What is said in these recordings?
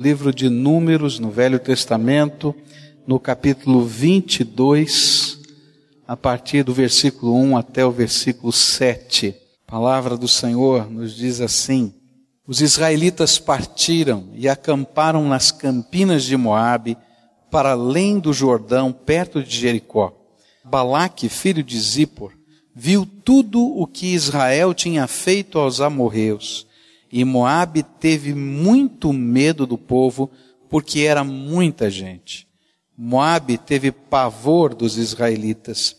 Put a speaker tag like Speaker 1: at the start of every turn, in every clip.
Speaker 1: livro de Números, no Velho Testamento, no capítulo 22, a partir do versículo 1 até o versículo 7. A palavra do Senhor nos diz assim: Os israelitas partiram e acamparam nas campinas de Moabe, para além do Jordão, perto de Jericó. Balaque, filho de Zippor, viu tudo o que Israel tinha feito aos amorreus e Moabe teve muito medo do povo, porque era muita gente. Moabe teve pavor dos israelitas.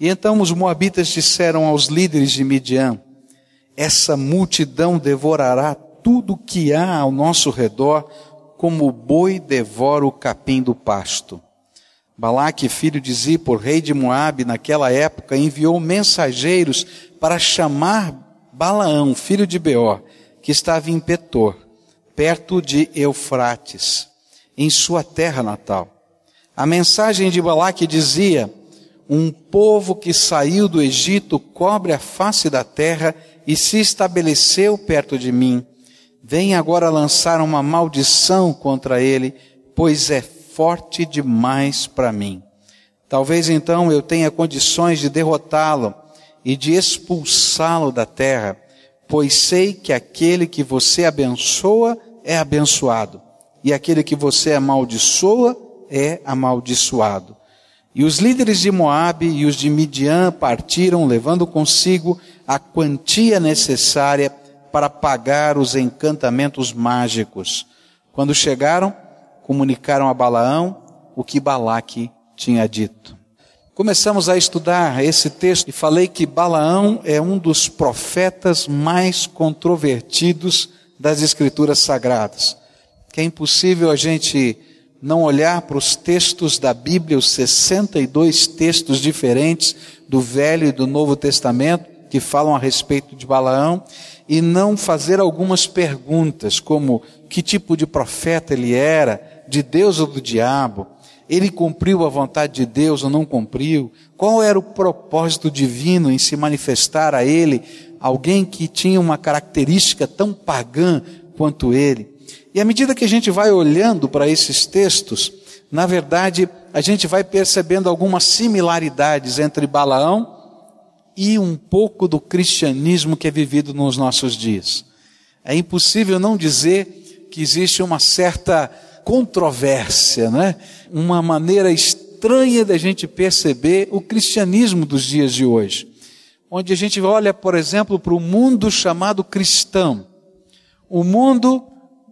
Speaker 1: E então os moabitas disseram aos líderes de Midian: Essa multidão devorará tudo que há ao nosso redor, como o boi devora o capim do pasto. Balaque, filho de Zippor, rei de Moabe, naquela época, enviou mensageiros para chamar Balaão, filho de Beor, que estava em Petor, perto de Eufrates, em sua terra natal. A mensagem de Balaque dizia: Um povo que saiu do Egito cobre a face da terra e se estabeleceu perto de mim. Vem agora lançar uma maldição contra ele, pois é forte demais para mim. Talvez então eu tenha condições de derrotá-lo e de expulsá-lo da terra pois sei que aquele que você abençoa é abençoado, e aquele que você amaldiçoa é amaldiçoado. E os líderes de Moabe e os de Midian partiram, levando consigo a quantia necessária para pagar os encantamentos mágicos. Quando chegaram, comunicaram a Balaão o que Balaque tinha dito. Começamos a estudar esse texto e falei que Balaão é um dos profetas mais controvertidos das Escrituras Sagradas. Que é impossível a gente não olhar para os textos da Bíblia, os 62 textos diferentes do Velho e do Novo Testamento que falam a respeito de Balaão e não fazer algumas perguntas, como que tipo de profeta ele era, de Deus ou do diabo, ele cumpriu a vontade de Deus ou não cumpriu? Qual era o propósito divino em se manifestar a ele alguém que tinha uma característica tão pagã quanto ele? E à medida que a gente vai olhando para esses textos, na verdade, a gente vai percebendo algumas similaridades entre Balaão e um pouco do cristianismo que é vivido nos nossos dias. É impossível não dizer que existe uma certa controvérsia, né? uma maneira estranha da gente perceber o cristianismo dos dias de hoje. Onde a gente olha, por exemplo, para o mundo chamado cristão, o mundo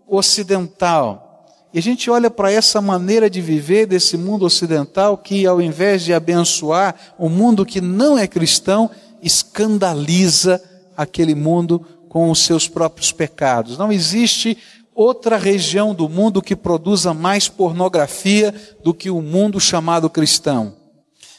Speaker 1: ocidental, e a gente olha para essa maneira de viver desse mundo ocidental que, ao invés de abençoar o mundo que não é cristão, escandaliza aquele mundo com os seus próprios pecados. Não existe outra região do mundo que produza mais pornografia do que o mundo chamado cristão.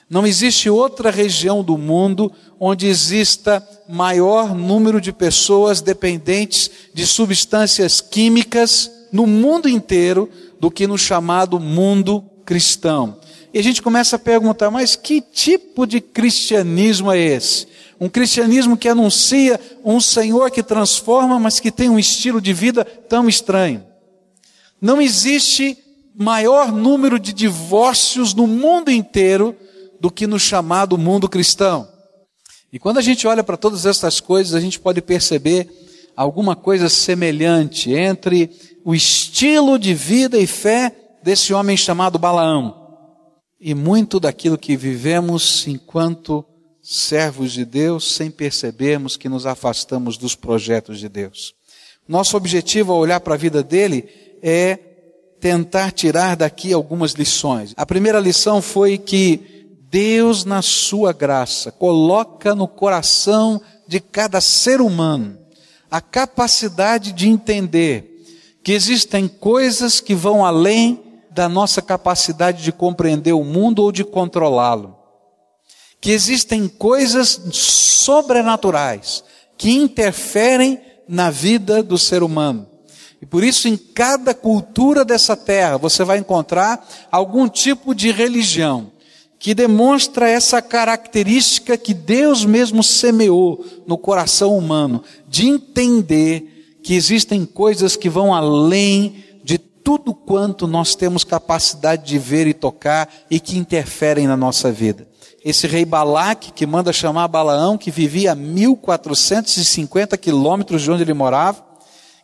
Speaker 1: Não existe outra região do mundo onde exista maior número de pessoas dependentes de substâncias químicas no mundo inteiro do que no chamado mundo cristão. E a gente começa a perguntar, mas que tipo de cristianismo é esse? Um cristianismo que anuncia um Senhor que transforma, mas que tem um estilo de vida tão estranho. Não existe maior número de divórcios no mundo inteiro do que no chamado mundo cristão. E quando a gente olha para todas essas coisas, a gente pode perceber alguma coisa semelhante entre o estilo de vida e fé desse homem chamado Balaão e muito daquilo que vivemos enquanto servos de Deus sem percebermos que nos afastamos dos projetos de Deus. Nosso objetivo ao olhar para a vida dele é tentar tirar daqui algumas lições. A primeira lição foi que Deus, na sua graça, coloca no coração de cada ser humano a capacidade de entender que existem coisas que vão além da nossa capacidade de compreender o mundo ou de controlá-lo que existem coisas sobrenaturais que interferem na vida do ser humano. E por isso, em cada cultura dessa terra, você vai encontrar algum tipo de religião que demonstra essa característica que Deus mesmo semeou no coração humano, de entender que existem coisas que vão além de tudo quanto nós temos capacidade de ver e tocar e que interferem na nossa vida. Esse rei Balaque, que manda chamar Balaão, que vivia a 1450 quilômetros de onde ele morava,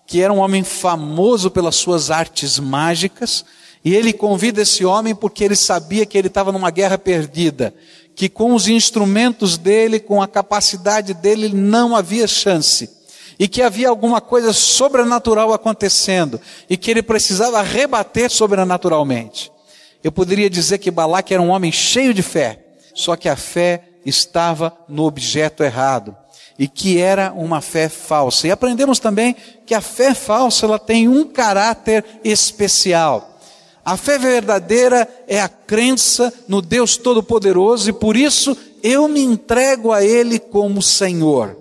Speaker 1: que era um homem famoso pelas suas artes mágicas, e ele convida esse homem porque ele sabia que ele estava numa guerra perdida, que com os instrumentos dele, com a capacidade dele, não havia chance. E que havia alguma coisa sobrenatural acontecendo, e que ele precisava rebater sobrenaturalmente. Eu poderia dizer que Balaque era um homem cheio de fé, só que a fé estava no objeto errado e que era uma fé falsa. E aprendemos também que a fé falsa ela tem um caráter especial. A fé verdadeira é a crença no Deus Todo-Poderoso e por isso eu me entrego a Ele como Senhor.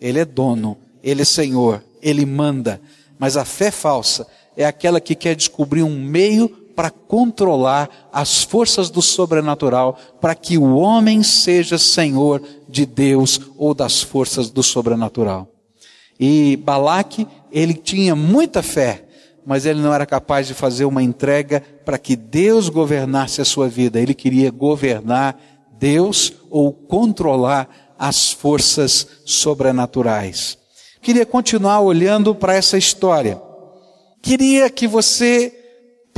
Speaker 1: Ele é dono, Ele é Senhor, Ele manda. Mas a fé falsa é aquela que quer descobrir um meio para controlar as forças do sobrenatural, para que o homem seja senhor de Deus ou das forças do sobrenatural. E Balaque, ele tinha muita fé, mas ele não era capaz de fazer uma entrega para que Deus governasse a sua vida. Ele queria governar Deus ou controlar as forças sobrenaturais. Queria continuar olhando para essa história. Queria que você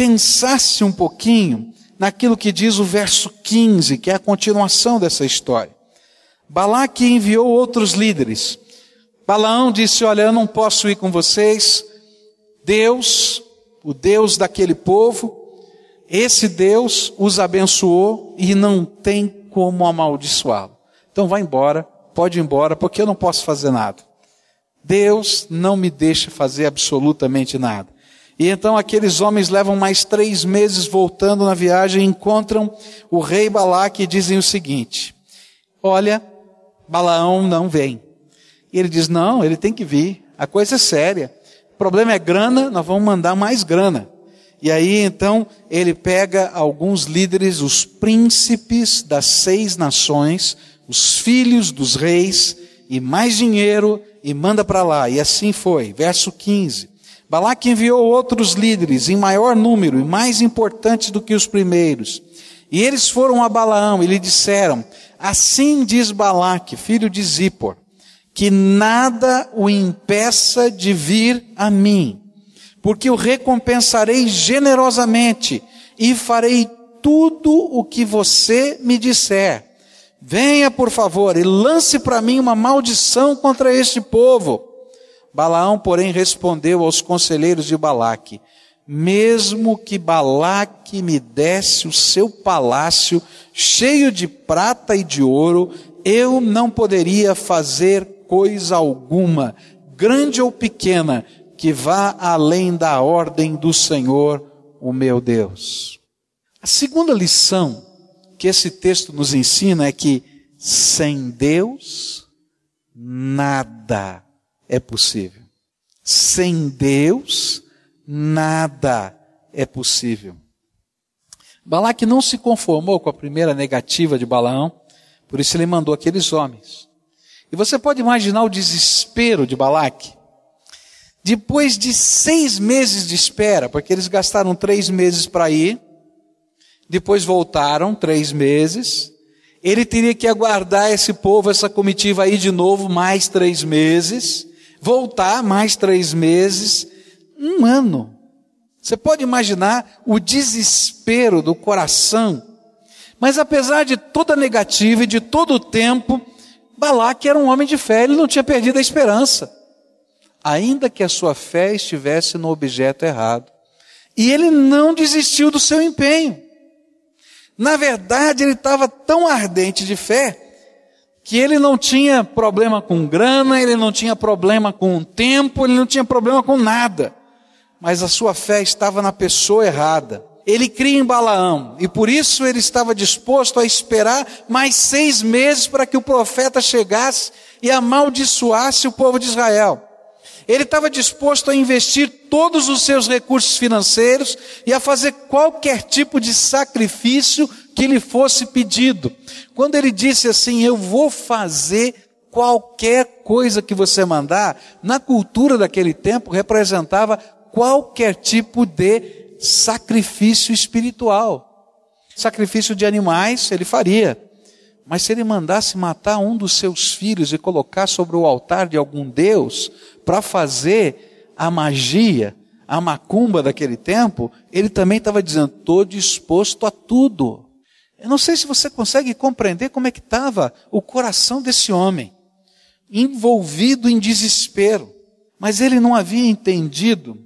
Speaker 1: pensasse um pouquinho naquilo que diz o verso 15, que é a continuação dessa história. Balaque enviou outros líderes. Balaão disse: Olha, eu não posso ir com vocês. Deus, o Deus daquele povo, esse Deus os abençoou e não tem como amaldiçoá-lo. Então vai embora, pode ir embora, porque eu não posso fazer nada. Deus não me deixa fazer absolutamente nada. E então aqueles homens levam mais três meses voltando na viagem, encontram o rei Balaque e dizem o seguinte: Olha, Balaão não vem. E ele diz: Não, ele tem que vir. A coisa é séria. O problema é grana, nós vamos mandar mais grana. E aí então ele pega alguns líderes, os príncipes das seis nações, os filhos dos reis, e mais dinheiro, e manda para lá. E assim foi. Verso 15. Balaque enviou outros líderes em maior número e mais importantes do que os primeiros. E eles foram a Balaão e lhe disseram: Assim diz Balaque, filho de Zippor, que nada o impeça de vir a mim, porque o recompensarei generosamente e farei tudo o que você me disser. Venha, por favor, e lance para mim uma maldição contra este povo. Balaão, porém, respondeu aos conselheiros de Balaque: Mesmo que Balaque me desse o seu palácio cheio de prata e de ouro, eu não poderia fazer coisa alguma, grande ou pequena, que vá além da ordem do Senhor, o meu Deus. A segunda lição que esse texto nos ensina é que sem Deus, nada é possível. Sem Deus, nada é possível. Balaque não se conformou com a primeira negativa de Balaão, por isso ele mandou aqueles homens. E você pode imaginar o desespero de Balaque. Depois de seis meses de espera, porque eles gastaram três meses para ir, depois voltaram três meses, ele teria que aguardar esse povo, essa comitiva aí de novo mais três meses, voltar mais três meses, um ano. Você pode imaginar o desespero do coração. Mas apesar de toda a negativa e de todo o tempo, Balaque era um homem de fé, ele não tinha perdido a esperança. Ainda que a sua fé estivesse no objeto errado. E ele não desistiu do seu empenho. Na verdade, ele estava tão ardente de fé que ele não tinha problema com grana, ele não tinha problema com tempo, ele não tinha problema com nada. Mas a sua fé estava na pessoa errada. Ele cria em Balaão e por isso ele estava disposto a esperar mais seis meses para que o profeta chegasse e amaldiçoasse o povo de Israel. Ele estava disposto a investir todos os seus recursos financeiros e a fazer qualquer tipo de sacrifício que lhe fosse pedido. Quando ele disse assim, eu vou fazer qualquer coisa que você mandar, na cultura daquele tempo representava qualquer tipo de sacrifício espiritual. Sacrifício de animais ele faria. Mas se ele mandasse matar um dos seus filhos e colocar sobre o altar de algum deus para fazer a magia, a macumba daquele tempo, ele também estava dizendo: estou disposto a tudo. Eu não sei se você consegue compreender como é que estava o coração desse homem, envolvido em desespero. Mas ele não havia entendido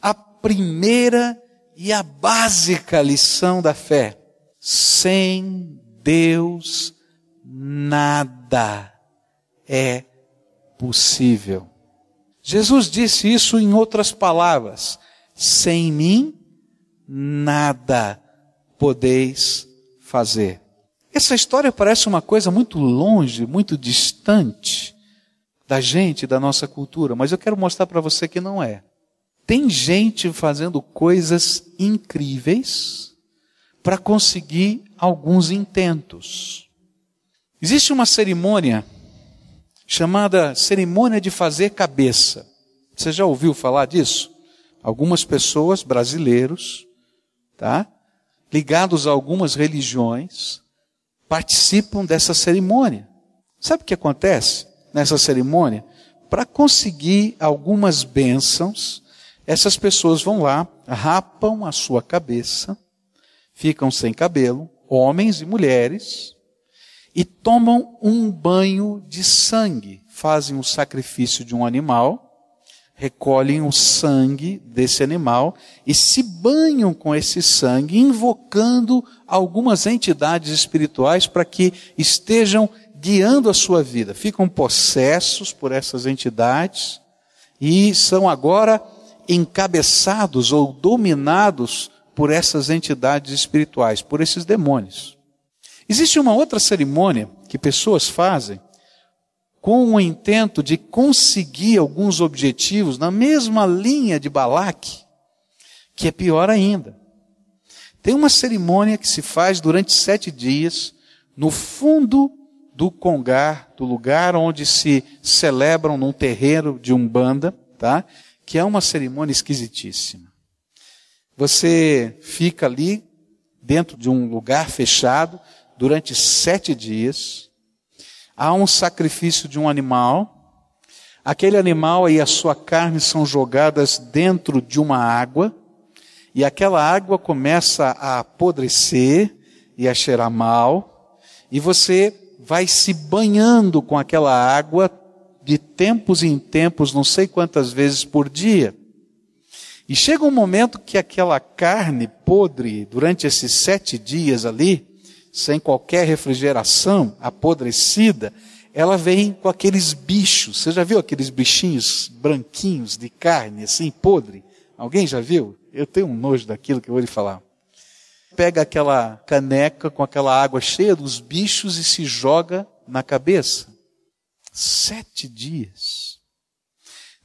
Speaker 1: a primeira e a básica lição da fé. Sem Deus, nada é possível. Jesus disse isso em outras palavras: sem mim, nada podeis fazer. Essa história parece uma coisa muito longe, muito distante da gente, da nossa cultura, mas eu quero mostrar para você que não é. Tem gente fazendo coisas incríveis para conseguir alguns intentos. Existe uma cerimônia chamada cerimônia de fazer cabeça. Você já ouviu falar disso? Algumas pessoas, brasileiros, tá? Ligados a algumas religiões, participam dessa cerimônia. Sabe o que acontece nessa cerimônia? Para conseguir algumas bênçãos, essas pessoas vão lá, rapam a sua cabeça, ficam sem cabelo, homens e mulheres, e tomam um banho de sangue, fazem o sacrifício de um animal, recolhem o sangue desse animal e se banham com esse sangue, invocando algumas entidades espirituais para que estejam guiando a sua vida. Ficam possessos por essas entidades e são agora encabeçados ou dominados por essas entidades espirituais, por esses demônios. Existe uma outra cerimônia que pessoas fazem com o intento de conseguir alguns objetivos na mesma linha de Balaque, que é pior ainda. Tem uma cerimônia que se faz durante sete dias no fundo do Congar, do lugar onde se celebram num terreiro de Umbanda, tá? Que é uma cerimônia esquisitíssima. Você fica ali dentro de um lugar fechado durante sete dias há um sacrifício de um animal, aquele animal e a sua carne são jogadas dentro de uma água, e aquela água começa a apodrecer e a cheirar mal, e você vai se banhando com aquela água de tempos em tempos, não sei quantas vezes por dia. E chega um momento que aquela carne podre, durante esses sete dias ali, sem qualquer refrigeração, apodrecida, ela vem com aqueles bichos. Você já viu aqueles bichinhos branquinhos de carne, assim, podre? Alguém já viu? Eu tenho um nojo daquilo que eu vou lhe falar. Pega aquela caneca com aquela água cheia dos bichos e se joga na cabeça. Sete dias.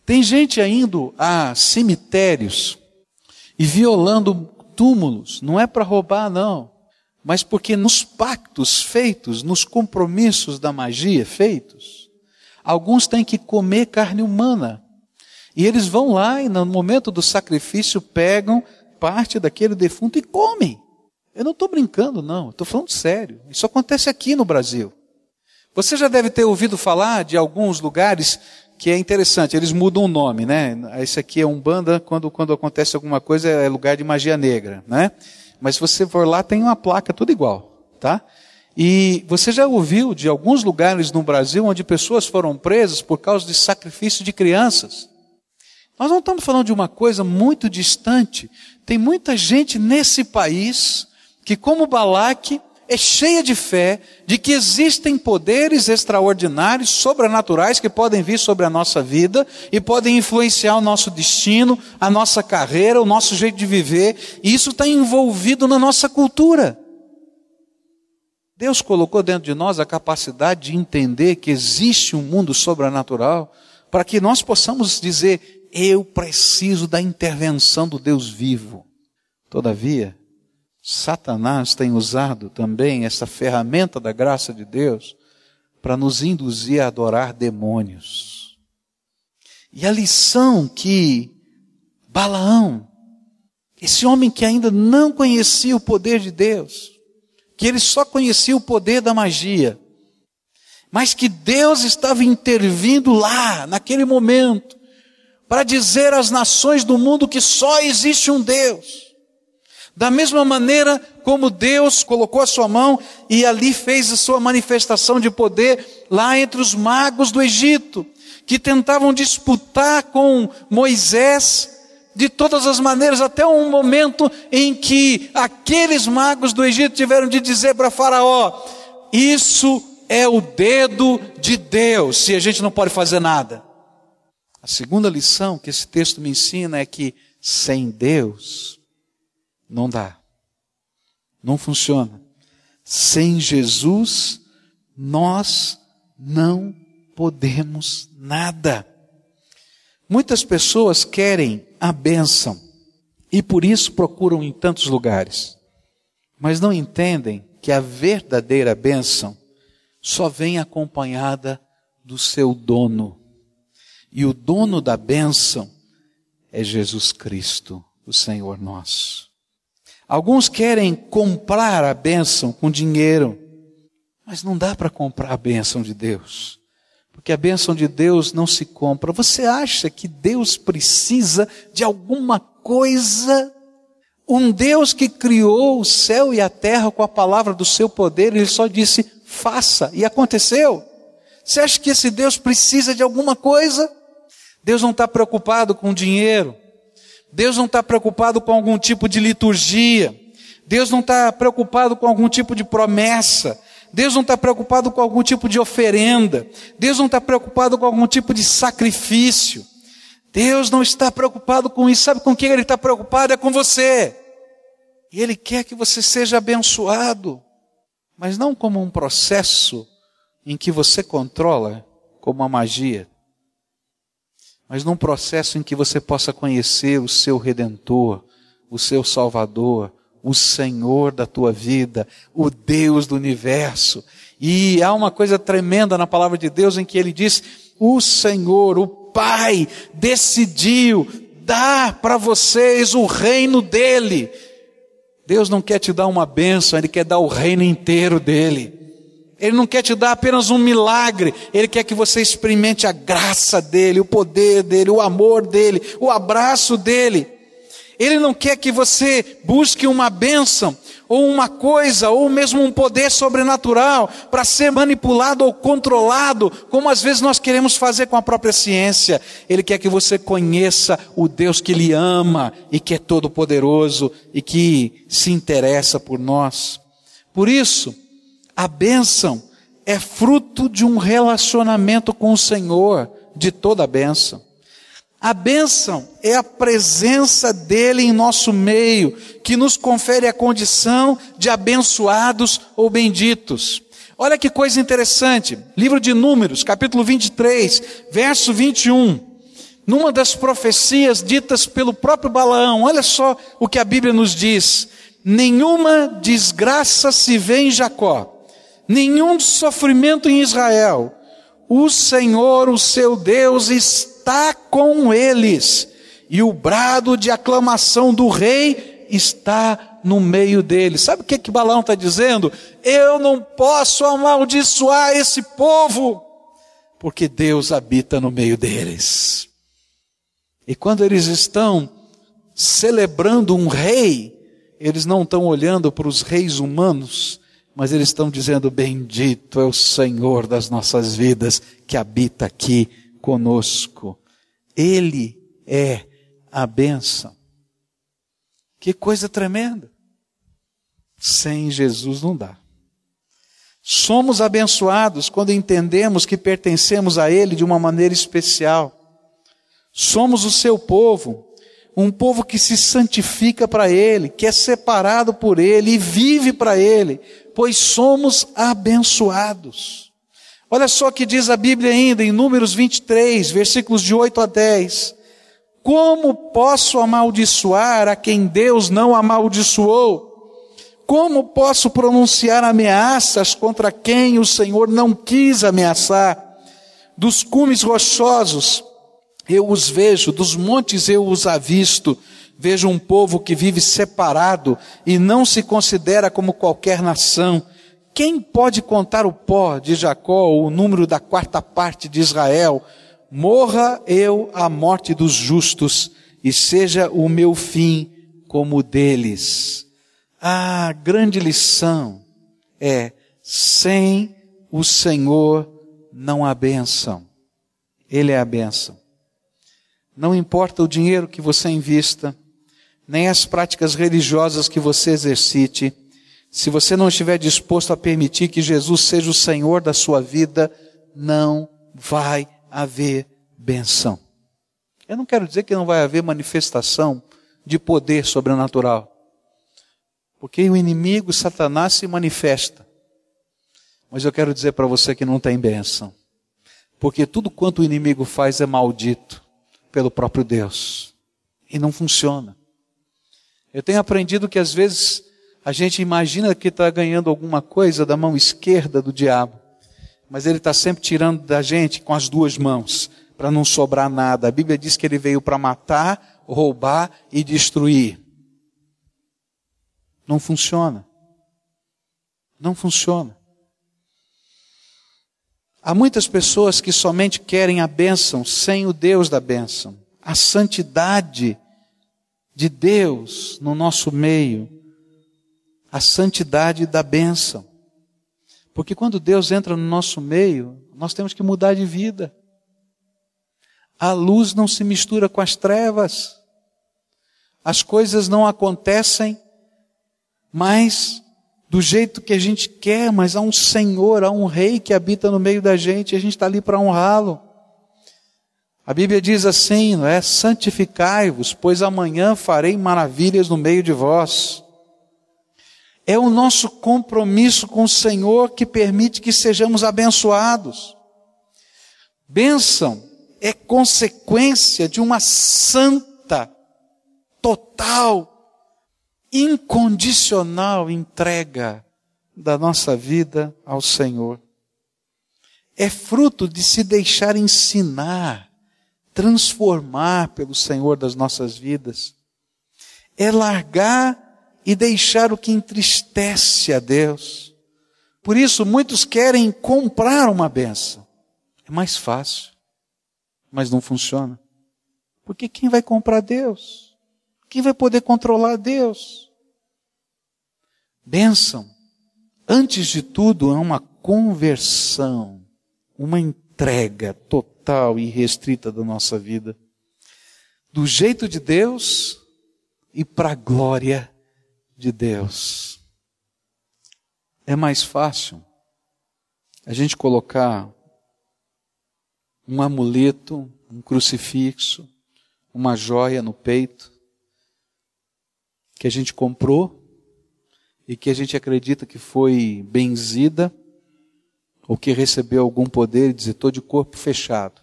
Speaker 1: Tem gente indo a cemitérios e violando túmulos. Não é para roubar, não mas porque nos pactos feitos, nos compromissos da magia feitos, alguns têm que comer carne humana. E eles vão lá e no momento do sacrifício pegam parte daquele defunto e comem. Eu não estou brincando, não, estou falando sério. Isso acontece aqui no Brasil. Você já deve ter ouvido falar de alguns lugares que é interessante, eles mudam o nome, né? Esse aqui é um banda, quando, quando acontece alguma coisa é lugar de magia negra, né? Mas se você for lá, tem uma placa tudo igual, tá? E você já ouviu de alguns lugares no Brasil onde pessoas foram presas por causa de sacrifício de crianças? Nós não estamos falando de uma coisa muito distante. Tem muita gente nesse país que, como Balaque, é cheia de fé de que existem poderes extraordinários, sobrenaturais, que podem vir sobre a nossa vida e podem influenciar o nosso destino, a nossa carreira, o nosso jeito de viver, e isso está envolvido na nossa cultura. Deus colocou dentro de nós a capacidade de entender que existe um mundo sobrenatural, para que nós possamos dizer: eu preciso da intervenção do Deus vivo. Todavia, Satanás tem usado também essa ferramenta da graça de Deus para nos induzir a adorar demônios. E a lição que Balaão Esse homem que ainda não conhecia o poder de Deus, que ele só conhecia o poder da magia, mas que Deus estava intervindo lá, naquele momento, para dizer às nações do mundo que só existe um Deus. Da mesma maneira como Deus colocou a sua mão e ali fez a sua manifestação de poder lá entre os magos do Egito, que tentavam disputar com Moisés de todas as maneiras, até um momento em que aqueles magos do Egito tiveram de dizer para Faraó: Isso é o dedo de Deus, se a gente não pode fazer nada. A segunda lição que esse texto me ensina é que sem Deus não dá. Não funciona. Sem Jesus, nós não podemos nada. Muitas pessoas querem a bênção e por isso procuram em tantos lugares, mas não entendem que a verdadeira bênção só vem acompanhada do seu dono. E o dono da bênção é Jesus Cristo, o Senhor nosso. Alguns querem comprar a bênção com dinheiro, mas não dá para comprar a bênção de Deus. Porque a bênção de Deus não se compra. Você acha que Deus precisa de alguma coisa? Um Deus que criou o céu e a terra com a palavra do seu poder, ele só disse: faça, e aconteceu. Você acha que esse Deus precisa de alguma coisa? Deus não está preocupado com dinheiro. Deus não está preocupado com algum tipo de liturgia. Deus não está preocupado com algum tipo de promessa. Deus não está preocupado com algum tipo de oferenda. Deus não está preocupado com algum tipo de sacrifício. Deus não está preocupado com isso. Sabe com quem Ele está preocupado? É com você. E Ele quer que você seja abençoado. Mas não como um processo em que você controla, como a magia mas num processo em que você possa conhecer o seu redentor, o seu salvador, o Senhor da tua vida, o Deus do universo. E há uma coisa tremenda na palavra de Deus em que ele diz: o Senhor, o Pai, decidiu dar para vocês o reino dele. Deus não quer te dar uma bênção, Ele quer dar o reino inteiro dele. Ele não quer te dar apenas um milagre, Ele quer que você experimente a graça dEle, o poder dEle, o amor dEle, o abraço dEle. Ele não quer que você busque uma bênção, ou uma coisa, ou mesmo um poder sobrenatural, para ser manipulado ou controlado, como às vezes nós queremos fazer com a própria ciência. Ele quer que você conheça o Deus que lhe ama e que é todo-poderoso e que se interessa por nós. Por isso, a bênção é fruto de um relacionamento com o Senhor, de toda a bênção. A bênção é a presença dele em nosso meio, que nos confere a condição de abençoados ou benditos. Olha que coisa interessante. Livro de Números, capítulo 23, verso 21. Numa das profecias ditas pelo próprio Balaão, olha só o que a Bíblia nos diz: Nenhuma desgraça se vê em Jacó, nenhum sofrimento em Israel. O Senhor, o seu Deus, está com eles, e o brado de aclamação do rei está no meio deles. Sabe o que, que Balão está dizendo? Eu não posso amaldiçoar esse povo, porque Deus habita no meio deles. E quando eles estão celebrando um rei, eles não estão olhando para os reis humanos, mas eles estão dizendo: Bendito é o Senhor das nossas vidas que habita aqui conosco. Ele é a bênção. Que coisa tremenda. Sem Jesus não dá. Somos abençoados quando entendemos que pertencemos a Ele de uma maneira especial. Somos o seu povo, um povo que se santifica para Ele, que é separado por Ele e vive para Ele, pois somos abençoados. Olha só que diz a Bíblia ainda em Números 23, versículos de 8 a 10. Como posso amaldiçoar a quem Deus não amaldiçoou? Como posso pronunciar ameaças contra quem o Senhor não quis ameaçar? Dos cumes rochosos eu os vejo, dos montes eu os avisto, Vejo um povo que vive separado e não se considera como qualquer nação. Quem pode contar o pó de Jacó ou o número da quarta parte de Israel? Morra eu a morte dos justos e seja o meu fim como o deles. A grande lição é: sem o Senhor não há bênção. Ele é a bênção. Não importa o dinheiro que você invista, nem as práticas religiosas que você exercite, se você não estiver disposto a permitir que Jesus seja o Senhor da sua vida, não vai haver benção. Eu não quero dizer que não vai haver manifestação de poder sobrenatural. Porque o inimigo, Satanás, se manifesta. Mas eu quero dizer para você que não tem bênção. Porque tudo quanto o inimigo faz é maldito pelo próprio Deus. E não funciona. Eu tenho aprendido que às vezes a gente imagina que está ganhando alguma coisa da mão esquerda do diabo, mas ele está sempre tirando da gente com as duas mãos, para não sobrar nada. A Bíblia diz que ele veio para matar, roubar e destruir. Não funciona. Não funciona. Há muitas pessoas que somente querem a bênção sem o Deus da bênção. A santidade de Deus no nosso meio. A santidade da bênção. Porque quando Deus entra no nosso meio, nós temos que mudar de vida. A luz não se mistura com as trevas. As coisas não acontecem mais do jeito que a gente quer, mas há um Senhor, há um Rei que habita no meio da gente e a gente está ali para honrá-lo. A Bíblia diz assim, não é? Santificai-vos, pois amanhã farei maravilhas no meio de vós. É o nosso compromisso com o Senhor que permite que sejamos abençoados. Bênção é consequência de uma santa, total, incondicional entrega da nossa vida ao Senhor. É fruto de se deixar ensinar, transformar pelo Senhor das nossas vidas. É largar e deixar o que entristece a Deus. Por isso, muitos querem comprar uma benção. É mais fácil, mas não funciona. Porque quem vai comprar Deus? Quem vai poder controlar Deus? Bênção, antes de tudo, é uma conversão, uma entrega total e restrita da nossa vida. Do jeito de Deus e para a glória de Deus. É mais fácil a gente colocar um amuleto, um crucifixo, uma joia no peito, que a gente comprou e que a gente acredita que foi benzida ou que recebeu algum poder e dizer estou de corpo fechado.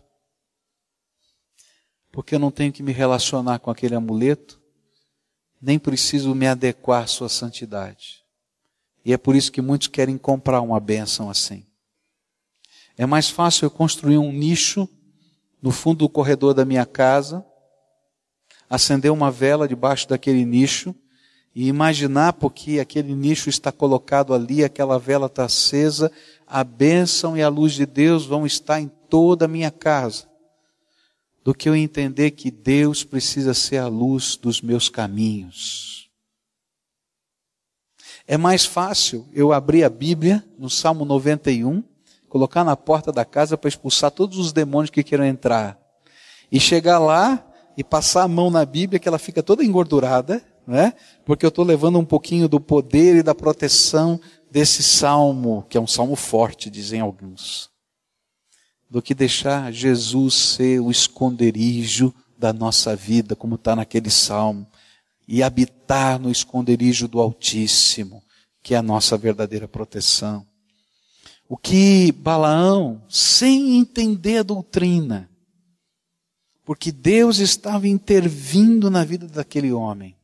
Speaker 1: Porque eu não tenho que me relacionar com aquele amuleto, nem preciso me adequar à sua santidade. E é por isso que muitos querem comprar uma bênção assim. É mais fácil eu construir um nicho no fundo do corredor da minha casa, acender uma vela debaixo daquele nicho e imaginar porque aquele nicho está colocado ali, aquela vela está acesa, a bênção e a luz de Deus vão estar em toda a minha casa, do que eu entender que Deus precisa ser a luz dos meus caminhos. É mais fácil eu abrir a Bíblia no Salmo 91, colocar na porta da casa para expulsar todos os demônios que queiram entrar, e chegar lá e passar a mão na Bíblia que ela fica toda engordurada, né? Porque eu estou levando um pouquinho do poder e da proteção desse salmo, que é um salmo forte, dizem alguns, do que deixar Jesus ser o esconderijo da nossa vida, como está naquele salmo, e habitar no esconderijo do Altíssimo, que é a nossa verdadeira proteção. O que Balaão, sem entender a doutrina, porque Deus estava intervindo na vida daquele homem,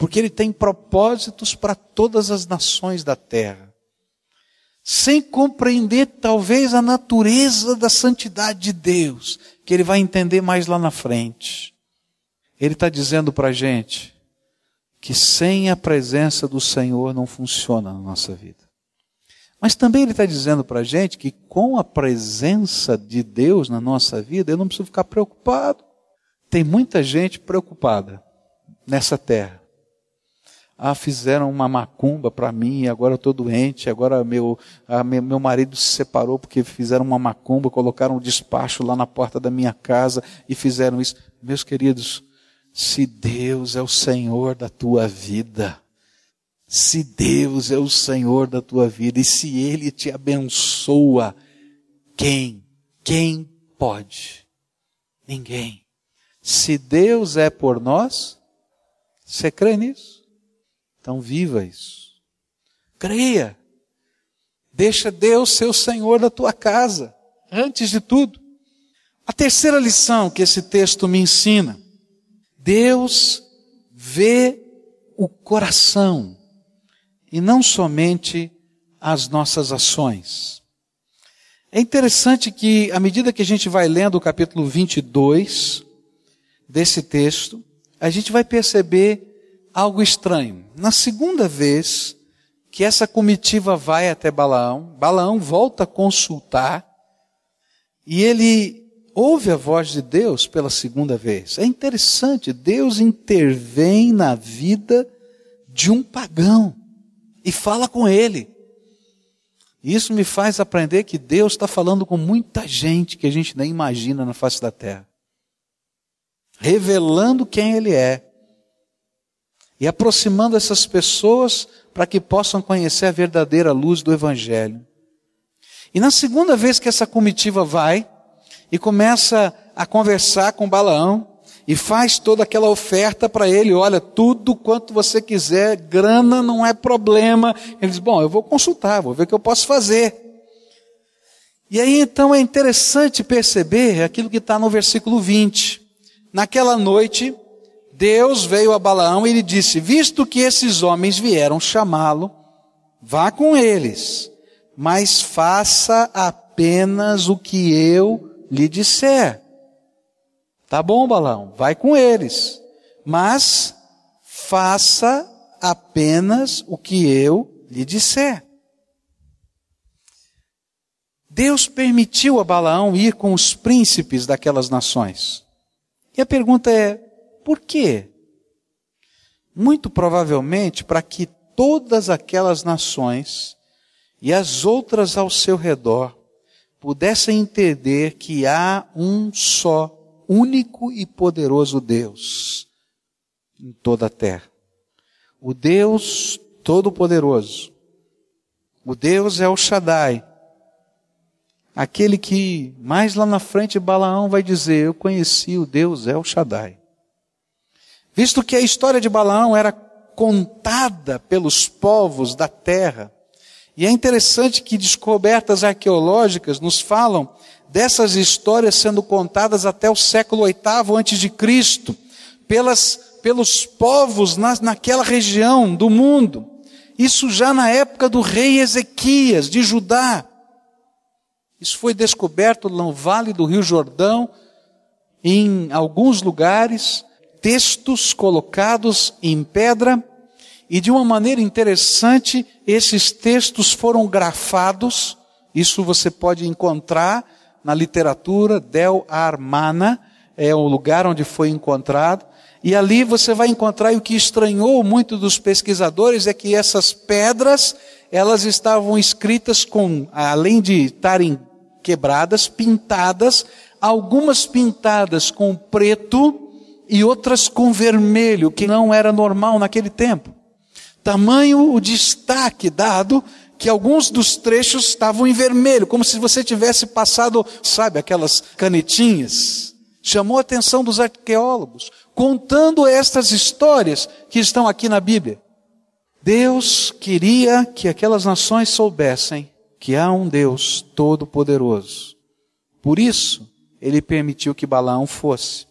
Speaker 1: porque Ele tem propósitos para todas as nações da terra. Sem compreender talvez a natureza da santidade de Deus, que ele vai entender mais lá na frente. Ele está dizendo para a gente que sem a presença do Senhor não funciona na nossa vida. Mas também ele está dizendo para a gente que com a presença de Deus na nossa vida, eu não preciso ficar preocupado. Tem muita gente preocupada nessa terra. Ah, fizeram uma macumba para mim, agora eu estou doente, agora meu, ah, meu, meu marido se separou porque fizeram uma macumba, colocaram um despacho lá na porta da minha casa e fizeram isso. Meus queridos, se Deus é o Senhor da tua vida, se Deus é o Senhor da tua vida e se Ele te abençoa, quem? Quem pode? Ninguém. Se Deus é por nós, você crê nisso? Então viva isso. Creia. Deixa Deus ser o Senhor da tua casa, antes de tudo. A terceira lição que esse texto me ensina: Deus vê o coração e não somente as nossas ações. É interessante que, à medida que a gente vai lendo o capítulo 22 desse texto, a gente vai perceber algo estranho. Na segunda vez que essa comitiva vai até Balaão, Balaão volta a consultar e ele ouve a voz de Deus pela segunda vez. É interessante, Deus intervém na vida de um pagão e fala com ele. Isso me faz aprender que Deus está falando com muita gente que a gente nem imagina na face da terra, revelando quem Ele é e aproximando essas pessoas para que possam conhecer a verdadeira luz do Evangelho. E na segunda vez que essa comitiva vai e começa a conversar com Balaão, e faz toda aquela oferta para ele, olha, tudo quanto você quiser, grana não é problema. Ele diz, bom, eu vou consultar, vou ver o que eu posso fazer. E aí então é interessante perceber aquilo que está no versículo 20. Naquela noite, Deus veio a Balaão e lhe disse, visto que esses homens vieram chamá-lo, vá com eles, mas faça apenas o que eu lhe disser. Tá bom, Balão, vai com eles. Mas faça apenas o que eu lhe disser. Deus permitiu a Balaão ir com os príncipes daquelas nações. E a pergunta é: por quê? Muito provavelmente para que todas aquelas nações e as outras ao seu redor pudessem entender que há um só único e poderoso Deus em toda a terra. O Deus Todo-Poderoso. O Deus é o Shaddai. Aquele que mais lá na frente Balaão vai dizer: Eu conheci o Deus El Shaddai. Visto que a história de Balaão era contada pelos povos da terra, e é interessante que descobertas arqueológicas nos falam dessas histórias sendo contadas até o século VIII antes de Cristo, pelas, pelos povos na, naquela região do mundo. Isso já na época do rei Ezequias, de Judá. Isso foi descoberto no Vale do Rio Jordão, em alguns lugares, textos colocados em pedra, e de uma maneira interessante, esses textos foram grafados, isso você pode encontrar na literatura, Del Armana, é o lugar onde foi encontrado. E ali você vai encontrar, e o que estranhou muito dos pesquisadores é que essas pedras, elas estavam escritas com, além de estarem quebradas, pintadas, algumas pintadas com preto e outras com vermelho, que não era normal naquele tempo. Tamanho o destaque dado que alguns dos trechos estavam em vermelho, como se você tivesse passado, sabe, aquelas canetinhas. Chamou a atenção dos arqueólogos, contando estas histórias que estão aqui na Bíblia. Deus queria que aquelas nações soubessem que há um Deus todo-poderoso. Por isso, ele permitiu que Balaão fosse.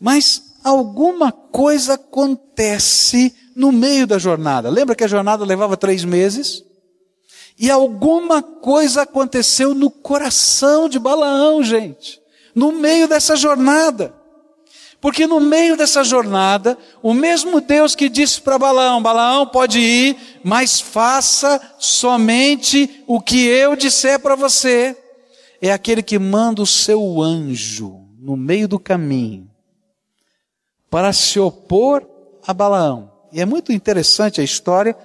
Speaker 1: Mas alguma coisa acontece no meio da jornada. Lembra que a jornada levava três meses? E alguma coisa aconteceu no coração de Balaão, gente, no meio dessa jornada. Porque no meio dessa jornada, o mesmo Deus que disse para Balaão: Balaão pode ir, mas faça somente o que eu disser para você. É aquele que manda o seu anjo no meio do caminho para se opor a Balaão. E é muito interessante a história,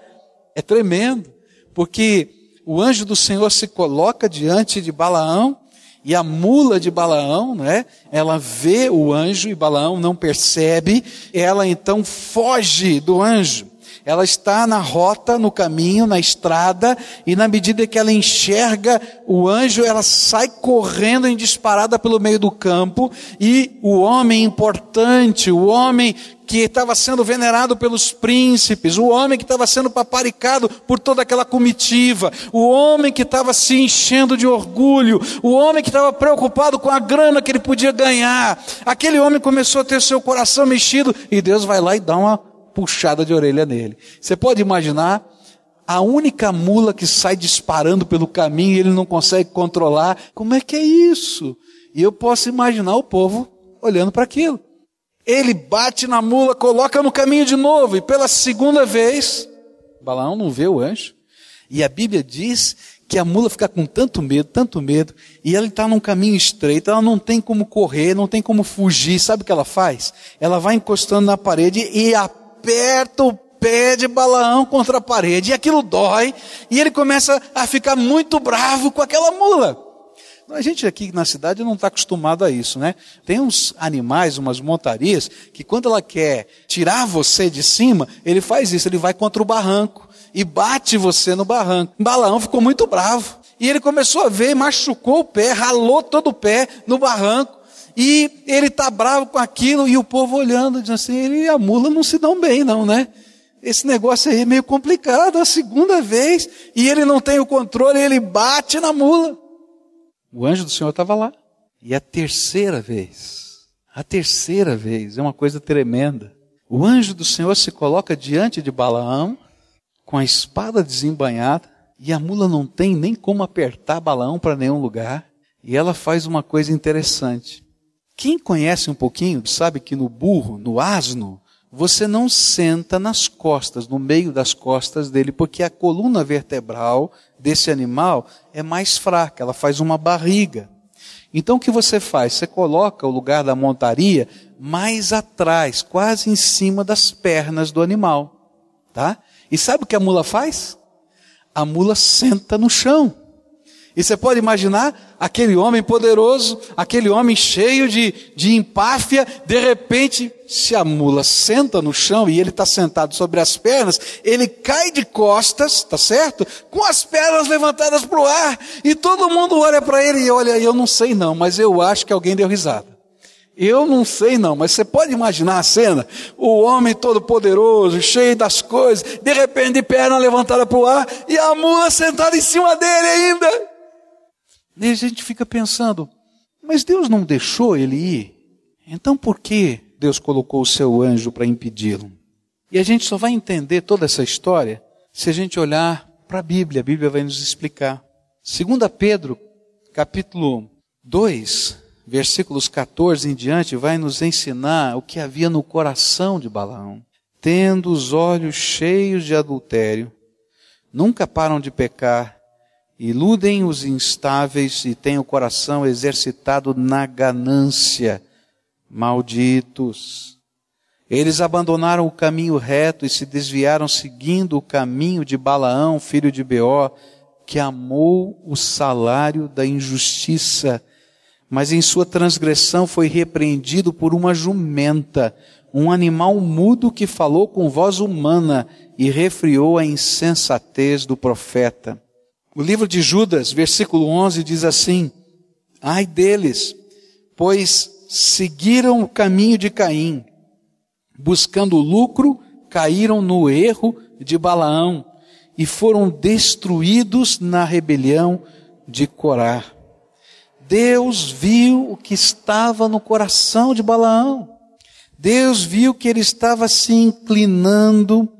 Speaker 1: é tremendo, porque o anjo do Senhor se coloca diante de Balaão e a mula de Balaão, né? Ela vê o anjo e Balaão não percebe, ela então foge do anjo. Ela está na rota, no caminho, na estrada, e na medida que ela enxerga o anjo, ela sai correndo em disparada pelo meio do campo, e o homem importante, o homem que estava sendo venerado pelos príncipes, o homem que estava sendo paparicado por toda aquela comitiva, o homem que estava se enchendo de orgulho, o homem que estava preocupado com a grana que ele podia ganhar, aquele homem começou a ter seu coração mexido e Deus vai lá e dá uma puxada de orelha nele. Você pode imaginar a única mula que sai disparando pelo caminho e ele não consegue controlar. Como é que é isso? E eu posso imaginar o povo olhando para aquilo. Ele bate na mula, coloca no caminho de novo, e pela segunda vez, Balaão não vê o anjo. E a Bíblia diz que a mula fica com tanto medo, tanto medo, e ela está num caminho estreito, ela não tem como correr, não tem como fugir. Sabe o que ela faz? Ela vai encostando na parede e aperta o pé de Balaão contra a parede, e aquilo dói, e ele começa a ficar muito bravo com aquela mula. A gente aqui na cidade não está acostumado a isso, né? Tem uns animais, umas montarias, que quando ela quer tirar você de cima, ele faz isso, ele vai contra o barranco e bate você no barranco. Balaão ficou muito bravo. E ele começou a ver, machucou o pé, ralou todo o pé no barranco. E ele está bravo com aquilo, e o povo olhando, dizendo assim, ele e a mula não se dão bem, não, né? Esse negócio aí é meio complicado, a segunda vez, e ele não tem o controle, ele bate na mula. O anjo do Senhor estava lá. E a terceira vez, a terceira vez, é uma coisa tremenda. O anjo do Senhor se coloca diante de Balaão, com a espada desembanhada, e a mula não tem nem como apertar Balaão para nenhum lugar. E ela faz uma coisa interessante. Quem conhece um pouquinho sabe que no burro, no asno, você não senta nas costas, no meio das costas dele, porque a coluna vertebral desse animal é mais fraca, ela faz uma barriga. Então o que você faz? Você coloca o lugar da montaria mais atrás, quase em cima das pernas do animal, tá? E sabe o que a mula faz? A mula senta no chão. E você pode imaginar aquele homem poderoso, aquele homem cheio de, de empáfia, de repente, se a mula senta no chão e ele está sentado sobre as pernas, ele cai de costas, tá certo? Com as pernas levantadas para o ar, e todo mundo olha para ele e olha, eu não sei não, mas eu acho que alguém deu risada. Eu não sei não, mas você pode imaginar a cena? O homem todo poderoso, cheio das coisas, de repente de perna levantada para o ar, e a mula sentada em cima dele ainda. E a gente fica pensando, mas Deus não deixou ele ir? Então por que Deus colocou o seu anjo para impedi-lo? E a gente só vai entender toda essa história se a gente olhar para a Bíblia. A Bíblia vai nos explicar. 2 Pedro, capítulo 2, versículos 14 em diante, vai nos ensinar o que havia no coração de Balaão. Tendo os olhos cheios de adultério, nunca param de pecar iludem os instáveis e têm o coração exercitado na ganância. Malditos. Eles abandonaram o caminho reto e se desviaram seguindo o caminho de Balaão, filho de Beó, que amou o salário da injustiça, mas em sua transgressão foi repreendido por uma jumenta, um animal mudo que falou com voz humana e refriou a insensatez do profeta. O livro de Judas, versículo 11, diz assim: Ai deles, pois seguiram o caminho de Caim, buscando lucro, caíram no erro de Balaão e foram destruídos na rebelião de Corá. Deus viu o que estava no coração de Balaão. Deus viu que ele estava se inclinando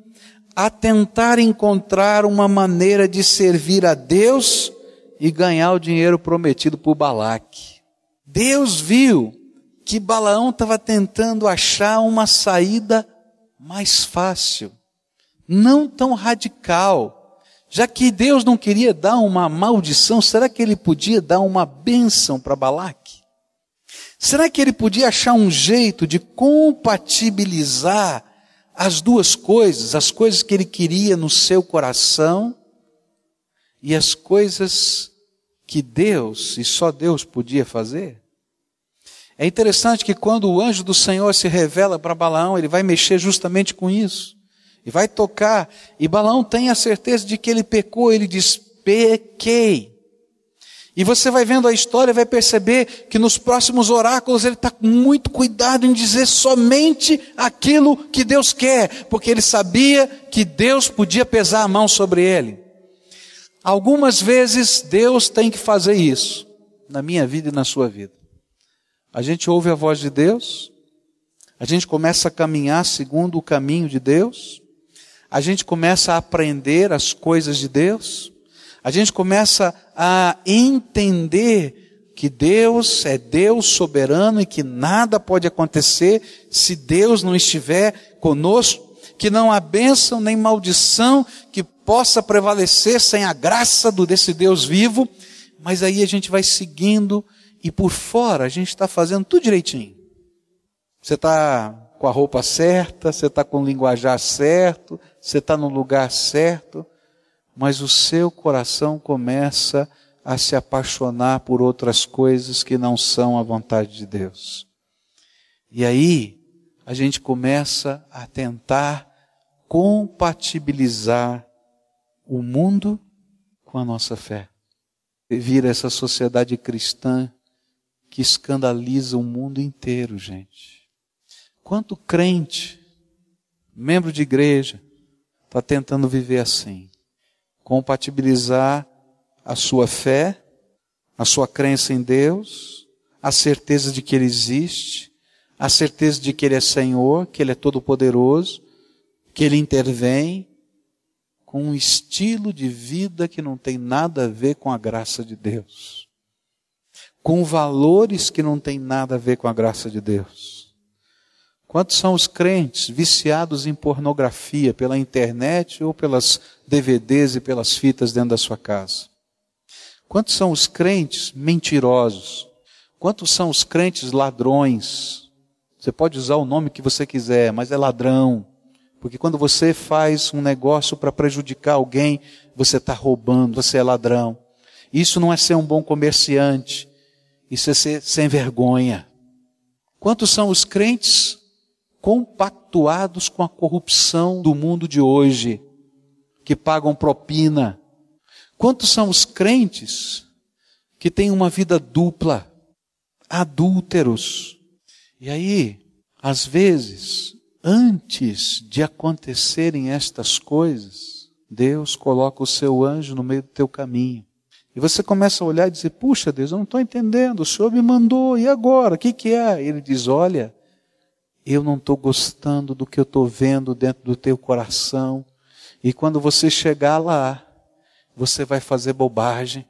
Speaker 1: a tentar encontrar uma maneira de servir a Deus e ganhar o dinheiro prometido por Balaque. Deus viu que Balaão estava tentando achar uma saída mais fácil, não tão radical. Já que Deus não queria dar uma maldição, será que ele podia dar uma bênção para Balaque? Será que ele podia achar um jeito de compatibilizar as duas coisas, as coisas que ele queria no seu coração e as coisas que Deus e só Deus podia fazer? É interessante que quando o anjo do Senhor se revela para Balaão, ele vai mexer justamente com isso. E vai tocar. E Balaão tem a certeza de que ele pecou. Ele diz: pequei. E você vai vendo a história vai perceber que nos próximos oráculos ele está com muito cuidado em dizer somente aquilo que Deus quer, porque ele sabia que Deus podia pesar a mão sobre ele. Algumas vezes Deus tem que fazer isso, na minha vida e na sua vida. A gente ouve a voz de Deus, a gente começa a caminhar segundo o caminho de Deus, a gente começa a aprender as coisas de Deus, a gente começa a entender que Deus é Deus soberano e que nada pode acontecer se Deus não estiver conosco, que não há bênção nem maldição que possa prevalecer sem a graça desse Deus vivo, mas aí a gente vai seguindo e por fora a gente está fazendo tudo direitinho. Você está com a roupa certa, você está com o linguajar certo, você está no lugar certo, mas o seu coração começa a se apaixonar por outras coisas que não são a vontade de Deus. E aí a gente começa a tentar compatibilizar o mundo com a nossa fé. Vira essa sociedade cristã que escandaliza o mundo inteiro, gente. Quanto crente, membro de igreja, está tentando viver assim? Compatibilizar a sua fé, a sua crença em Deus, a certeza de que Ele existe, a certeza de que Ele é Senhor, que Ele é todo-poderoso, que Ele intervém, com um estilo de vida que não tem nada a ver com a graça de Deus com valores que não têm nada a ver com a graça de Deus. Quantos são os crentes viciados em pornografia pela internet ou pelas DVDs e pelas fitas dentro da sua casa? Quantos são os crentes mentirosos? Quantos são os crentes ladrões? Você pode usar o nome que você quiser, mas é ladrão. Porque quando você faz um negócio para prejudicar alguém, você está roubando, você é ladrão. Isso não é ser um bom comerciante. Isso é ser sem vergonha. Quantos são os crentes compactuados com a corrupção do mundo de hoje, que pagam propina? Quantos são os crentes que têm uma vida dupla, adúlteros? E aí, às vezes, antes de acontecerem estas coisas, Deus coloca o seu anjo no meio do teu caminho e você começa a olhar e dizer: Puxa, Deus, eu não estou entendendo, o Senhor me mandou, e agora? O que, que é? Ele diz: Olha, eu não estou gostando do que eu estou vendo dentro do teu coração. E quando você chegar lá, você vai fazer bobagem.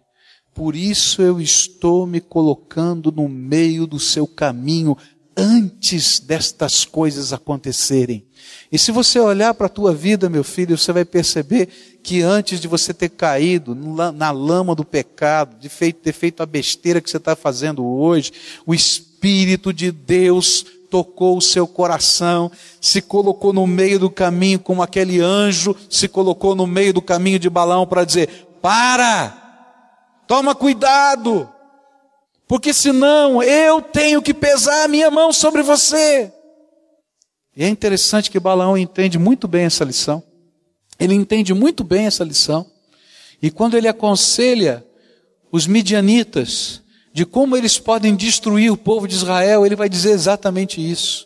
Speaker 1: Por isso eu estou me colocando no meio do seu caminho antes destas coisas acontecerem. E se você olhar para a tua vida, meu filho, você vai perceber que antes de você ter caído na lama do pecado, de ter feito a besteira que você está fazendo hoje, o Espírito de Deus tocou o seu coração, se colocou no meio do caminho, como aquele anjo se colocou no meio do caminho de balão para dizer: para! Toma cuidado! Porque senão eu tenho que pesar a minha mão sobre você. E é interessante que Balaão entende muito bem essa lição. Ele entende muito bem essa lição. E quando ele aconselha os midianitas de como eles podem destruir o povo de Israel, ele vai dizer exatamente isso.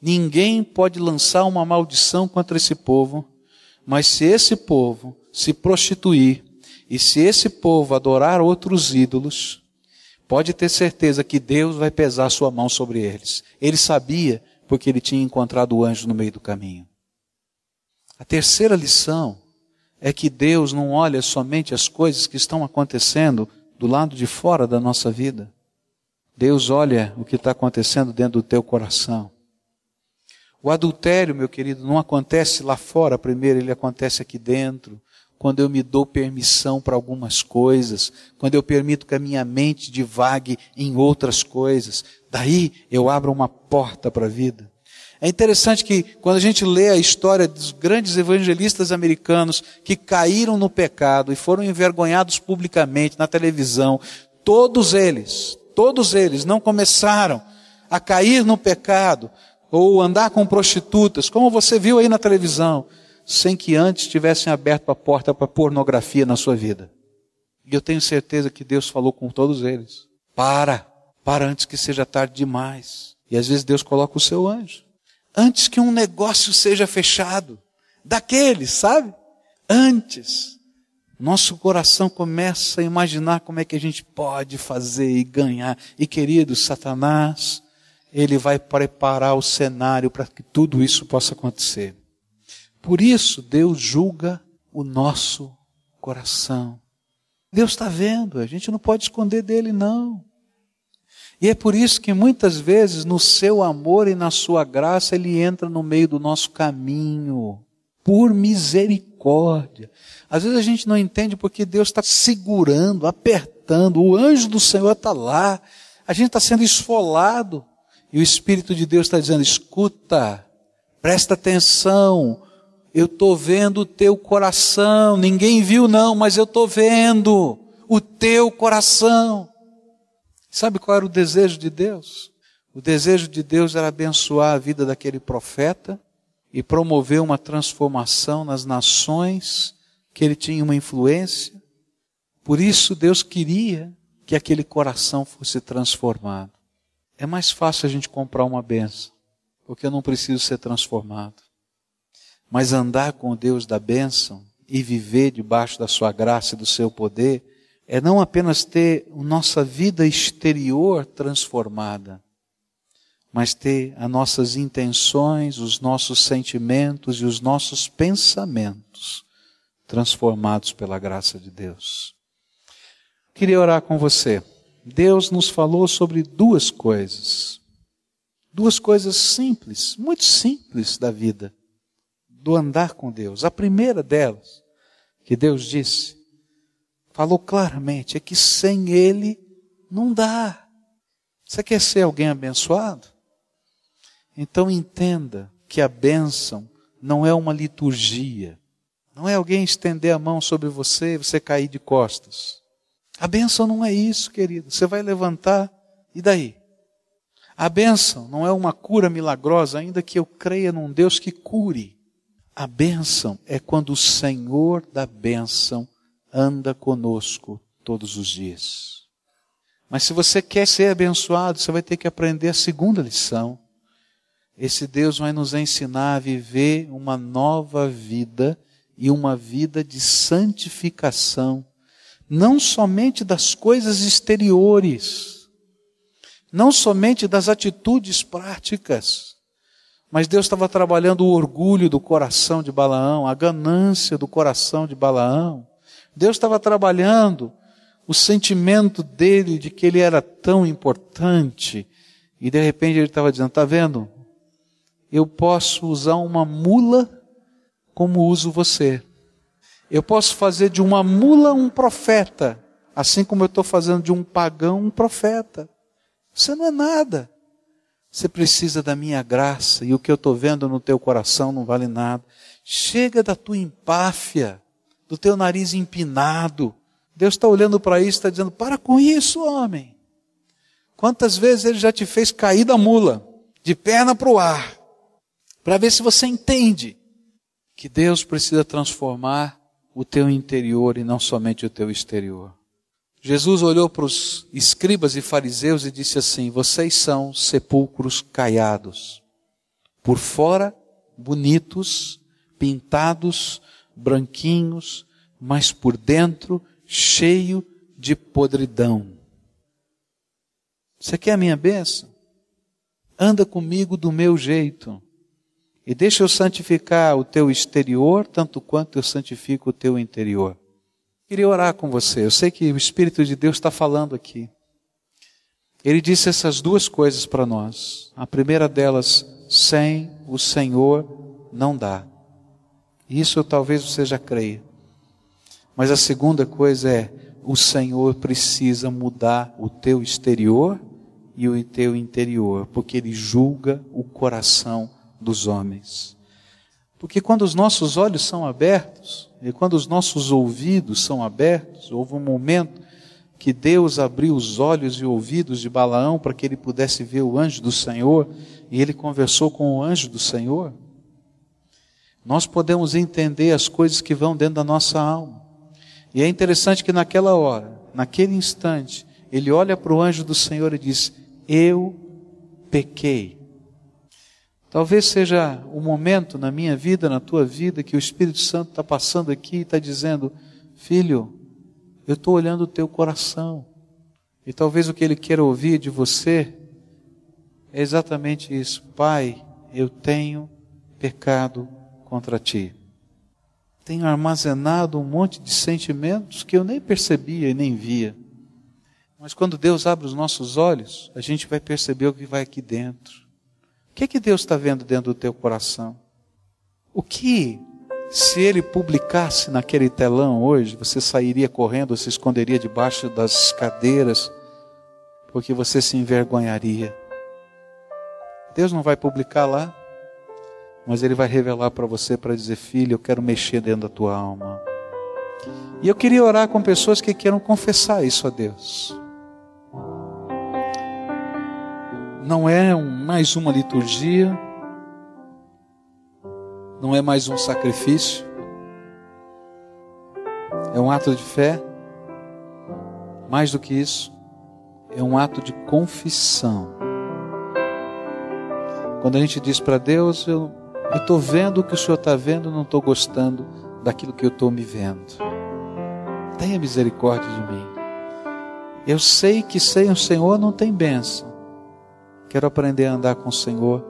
Speaker 1: Ninguém pode lançar uma maldição contra esse povo, mas se esse povo se prostituir e se esse povo adorar outros ídolos, pode ter certeza que Deus vai pesar sua mão sobre eles. Ele sabia porque ele tinha encontrado o anjo no meio do caminho. A terceira lição é que Deus não olha somente as coisas que estão acontecendo do lado de fora da nossa vida. Deus olha o que está acontecendo dentro do teu coração. O adultério, meu querido, não acontece lá fora primeiro, ele acontece aqui dentro. Quando eu me dou permissão para algumas coisas, quando eu permito que a minha mente divague em outras coisas, daí eu abro uma porta para a vida. É interessante que quando a gente lê a história dos grandes evangelistas americanos que caíram no pecado e foram envergonhados publicamente na televisão, todos eles, todos eles não começaram a cair no pecado ou andar com prostitutas, como você viu aí na televisão, sem que antes tivessem aberto a porta para pornografia na sua vida. E eu tenho certeza que Deus falou com todos eles. Para, para antes que seja tarde demais. E às vezes Deus coloca o seu anjo. Antes que um negócio seja fechado. Daqueles, sabe? Antes. Nosso coração começa a imaginar como é que a gente pode fazer e ganhar. E querido, Satanás ele vai preparar o cenário para que tudo isso possa acontecer. Por isso, Deus julga o nosso coração. Deus está vendo, a gente não pode esconder dele, não. E é por isso que muitas vezes, no seu amor e na sua graça, ele entra no meio do nosso caminho, por misericórdia. Às vezes a gente não entende porque Deus está segurando, apertando, o anjo do Senhor está lá, a gente está sendo esfolado. E o Espírito de Deus está dizendo: escuta, presta atenção, eu estou vendo o teu coração, ninguém viu não, mas eu estou vendo o teu coração. Sabe qual era o desejo de Deus? O desejo de Deus era abençoar a vida daquele profeta e promover uma transformação nas nações que ele tinha uma influência. Por isso Deus queria que aquele coração fosse transformado. É mais fácil a gente comprar uma benção, porque eu não preciso ser transformado. Mas andar com o Deus da bênção e viver debaixo da sua graça e do seu poder é não apenas ter nossa vida exterior transformada, mas ter as nossas intenções, os nossos sentimentos e os nossos pensamentos transformados pela graça de Deus. Queria orar com você. Deus nos falou sobre duas coisas. Duas coisas simples, muito simples da vida, do andar com Deus. A primeira delas, que Deus disse, falou claramente, é que sem Ele não dá. Você quer ser alguém abençoado? Então entenda que a bênção não é uma liturgia. Não é alguém estender a mão sobre você e você cair de costas. A bênção não é isso, querido. Você vai levantar, e daí? A bênção não é uma cura milagrosa, ainda que eu creia num Deus que cure. A bênção é quando o Senhor da bênção anda conosco todos os dias. Mas se você quer ser abençoado, você vai ter que aprender a segunda lição. Esse Deus vai nos ensinar a viver uma nova vida e uma vida de santificação não somente das coisas exteriores, não somente das atitudes práticas, mas Deus estava trabalhando o orgulho do coração de Balaão, a ganância do coração de Balaão. Deus estava trabalhando o sentimento dele de que ele era tão importante. E de repente ele estava dizendo: Está vendo? Eu posso usar uma mula como uso você. Eu posso fazer de uma mula um profeta, assim como eu estou fazendo de um pagão um profeta. Você não é nada. Você precisa da minha graça e o que eu estou vendo no teu coração não vale nada. Chega da tua empáfia, do teu nariz empinado. Deus está olhando para isso e está dizendo: para com isso, homem. Quantas vezes ele já te fez cair da mula, de perna para o ar, para ver se você entende que Deus precisa transformar o teu interior e não somente o teu exterior. Jesus olhou para os escribas e fariseus e disse assim: Vocês são sepulcros caiados, por fora bonitos, pintados, branquinhos, mas por dentro cheio de podridão. Você quer a minha bênção? Anda comigo do meu jeito. E deixa eu santificar o teu exterior, tanto quanto eu santifico o teu interior. Queria orar com você. Eu sei que o Espírito de Deus está falando aqui. Ele disse essas duas coisas para nós. A primeira delas, sem o Senhor não dá. Isso talvez você já creia. Mas a segunda coisa é: o Senhor precisa mudar o teu exterior e o teu interior, porque Ele julga o coração dos homens. Porque quando os nossos olhos são abertos, e quando os nossos ouvidos são abertos, houve um momento que Deus abriu os olhos e ouvidos de Balaão para que ele pudesse ver o anjo do Senhor, e ele conversou com o anjo do Senhor. Nós podemos entender as coisas que vão dentro da nossa alma. E é interessante que naquela hora, naquele instante, ele olha para o anjo do Senhor e diz: Eu pequei. Talvez seja o momento na minha vida, na tua vida, que o Espírito Santo está passando aqui e está dizendo: Filho, eu estou olhando o teu coração. E talvez o que ele queira ouvir de você é exatamente isso: Pai, eu tenho pecado contra ti. Tenho armazenado um monte de sentimentos que eu nem percebia e nem via. Mas quando Deus abre os nossos olhos, a gente vai perceber o que vai aqui dentro. O que, é que Deus está vendo dentro do teu coração? O que, se Ele publicasse naquele telão hoje, você sairia correndo, se esconderia debaixo das cadeiras, porque você se envergonharia? Deus não vai publicar lá, mas Ele vai revelar para você para dizer: Filho, eu quero mexer dentro da tua alma. E eu queria orar com pessoas que queiram confessar isso a Deus. não é um, mais uma liturgia, não é mais um sacrifício, é um ato de fé, mais do que isso, é um ato de confissão. Quando a gente diz para Deus, eu estou vendo o que o Senhor está vendo, não estou gostando daquilo que eu estou me vendo. Tenha misericórdia de mim. Eu sei que sem o Senhor não tem bênção. Quero aprender a andar com o Senhor,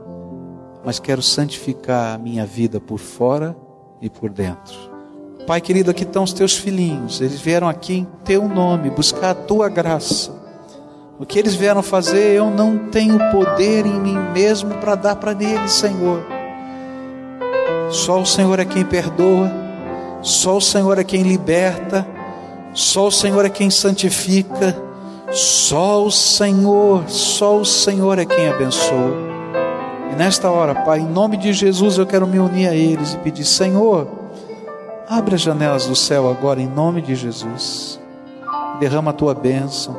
Speaker 1: mas quero santificar a minha vida por fora e por dentro. Pai querido, aqui estão os teus filhinhos, eles vieram aqui em teu nome buscar a tua graça. O que eles vieram fazer, eu não tenho poder em mim mesmo para dar para eles, Senhor. Só o Senhor é quem perdoa, só o Senhor é quem liberta, só o Senhor é quem santifica. Só o Senhor, só o Senhor é quem abençoa. E nesta hora, Pai, em nome de Jesus, eu quero me unir a eles e pedir: Senhor, abre as janelas do céu agora, em nome de Jesus. Derrama a tua bênção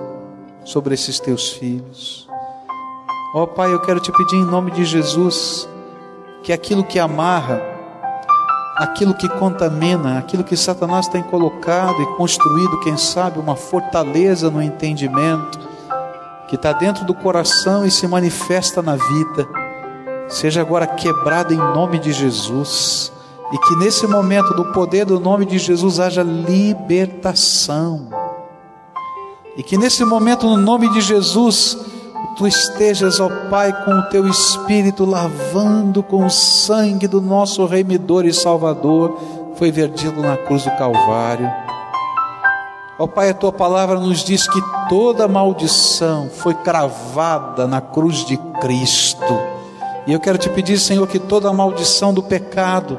Speaker 1: sobre esses teus filhos. Ó oh, Pai, eu quero te pedir em nome de Jesus que aquilo que amarra, aquilo que contamina, aquilo que Satanás tem colocado e construído, quem sabe, uma fortaleza no entendimento, que está dentro do coração e se manifesta na vida, seja agora quebrado em nome de Jesus, e que nesse momento do poder do nome de Jesus haja libertação, e que nesse momento, no nome de Jesus, tu estejas, ó Pai, com o teu espírito lavando com o sangue do nosso remidor e salvador, foi vertido na cruz do Calvário. Ó Pai, a tua palavra nos diz que toda maldição foi cravada na cruz de Cristo. E eu quero te pedir, Senhor, que toda maldição do pecado,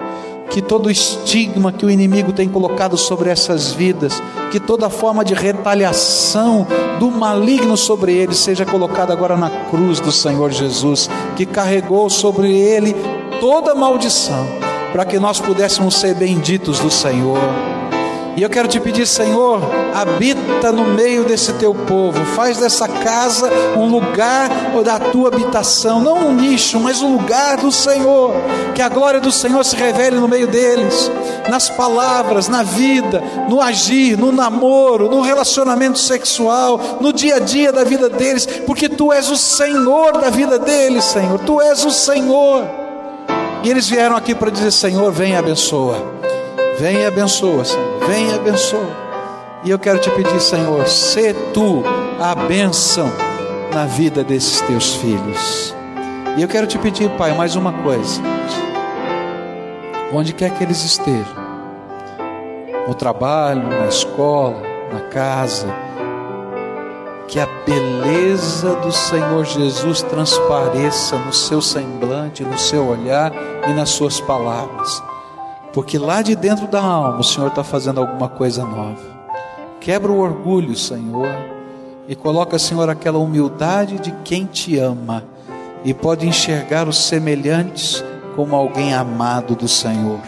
Speaker 1: que todo estigma que o inimigo tem colocado sobre essas vidas, que toda forma de retaliação do maligno sobre eles seja colocada agora na cruz do Senhor Jesus, que carregou sobre ele toda maldição, para que nós pudéssemos ser benditos do Senhor. E eu quero te pedir, Senhor, habita no meio desse teu povo, faz dessa casa um lugar da tua habitação, não um nicho, mas um lugar do Senhor, que a glória do Senhor se revele no meio deles, nas palavras, na vida, no agir, no namoro, no relacionamento sexual, no dia a dia da vida deles, porque tu és o Senhor da vida deles, Senhor, tu és o Senhor. E eles vieram aqui para dizer: Senhor, vem e abençoa. Vem e abençoa, Senhor. Vem e abençoa. E eu quero te pedir, Senhor, sê tu a bênção na vida desses teus filhos. E eu quero te pedir, Pai, mais uma coisa. Onde quer que eles estejam, no trabalho, na escola, na casa, que a beleza do Senhor Jesus transpareça no seu semblante, no seu olhar e nas suas palavras, porque lá de dentro da alma o Senhor está fazendo alguma coisa nova. Quebra o orgulho, Senhor, e coloca, Senhor, aquela humildade de quem te ama e pode enxergar os semelhantes como alguém amado do Senhor.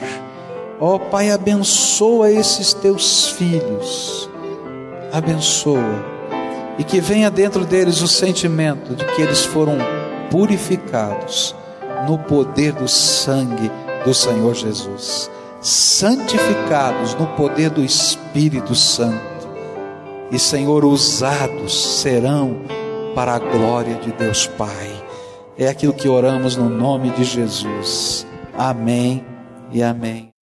Speaker 1: Ó oh, Pai, abençoa esses teus filhos, abençoa e que venha dentro deles o sentimento de que eles foram purificados no poder do sangue do Senhor Jesus, santificados no poder do Espírito Santo, e Senhor, usados serão para a glória de Deus Pai. É aquilo que oramos no nome de Jesus. Amém e amém.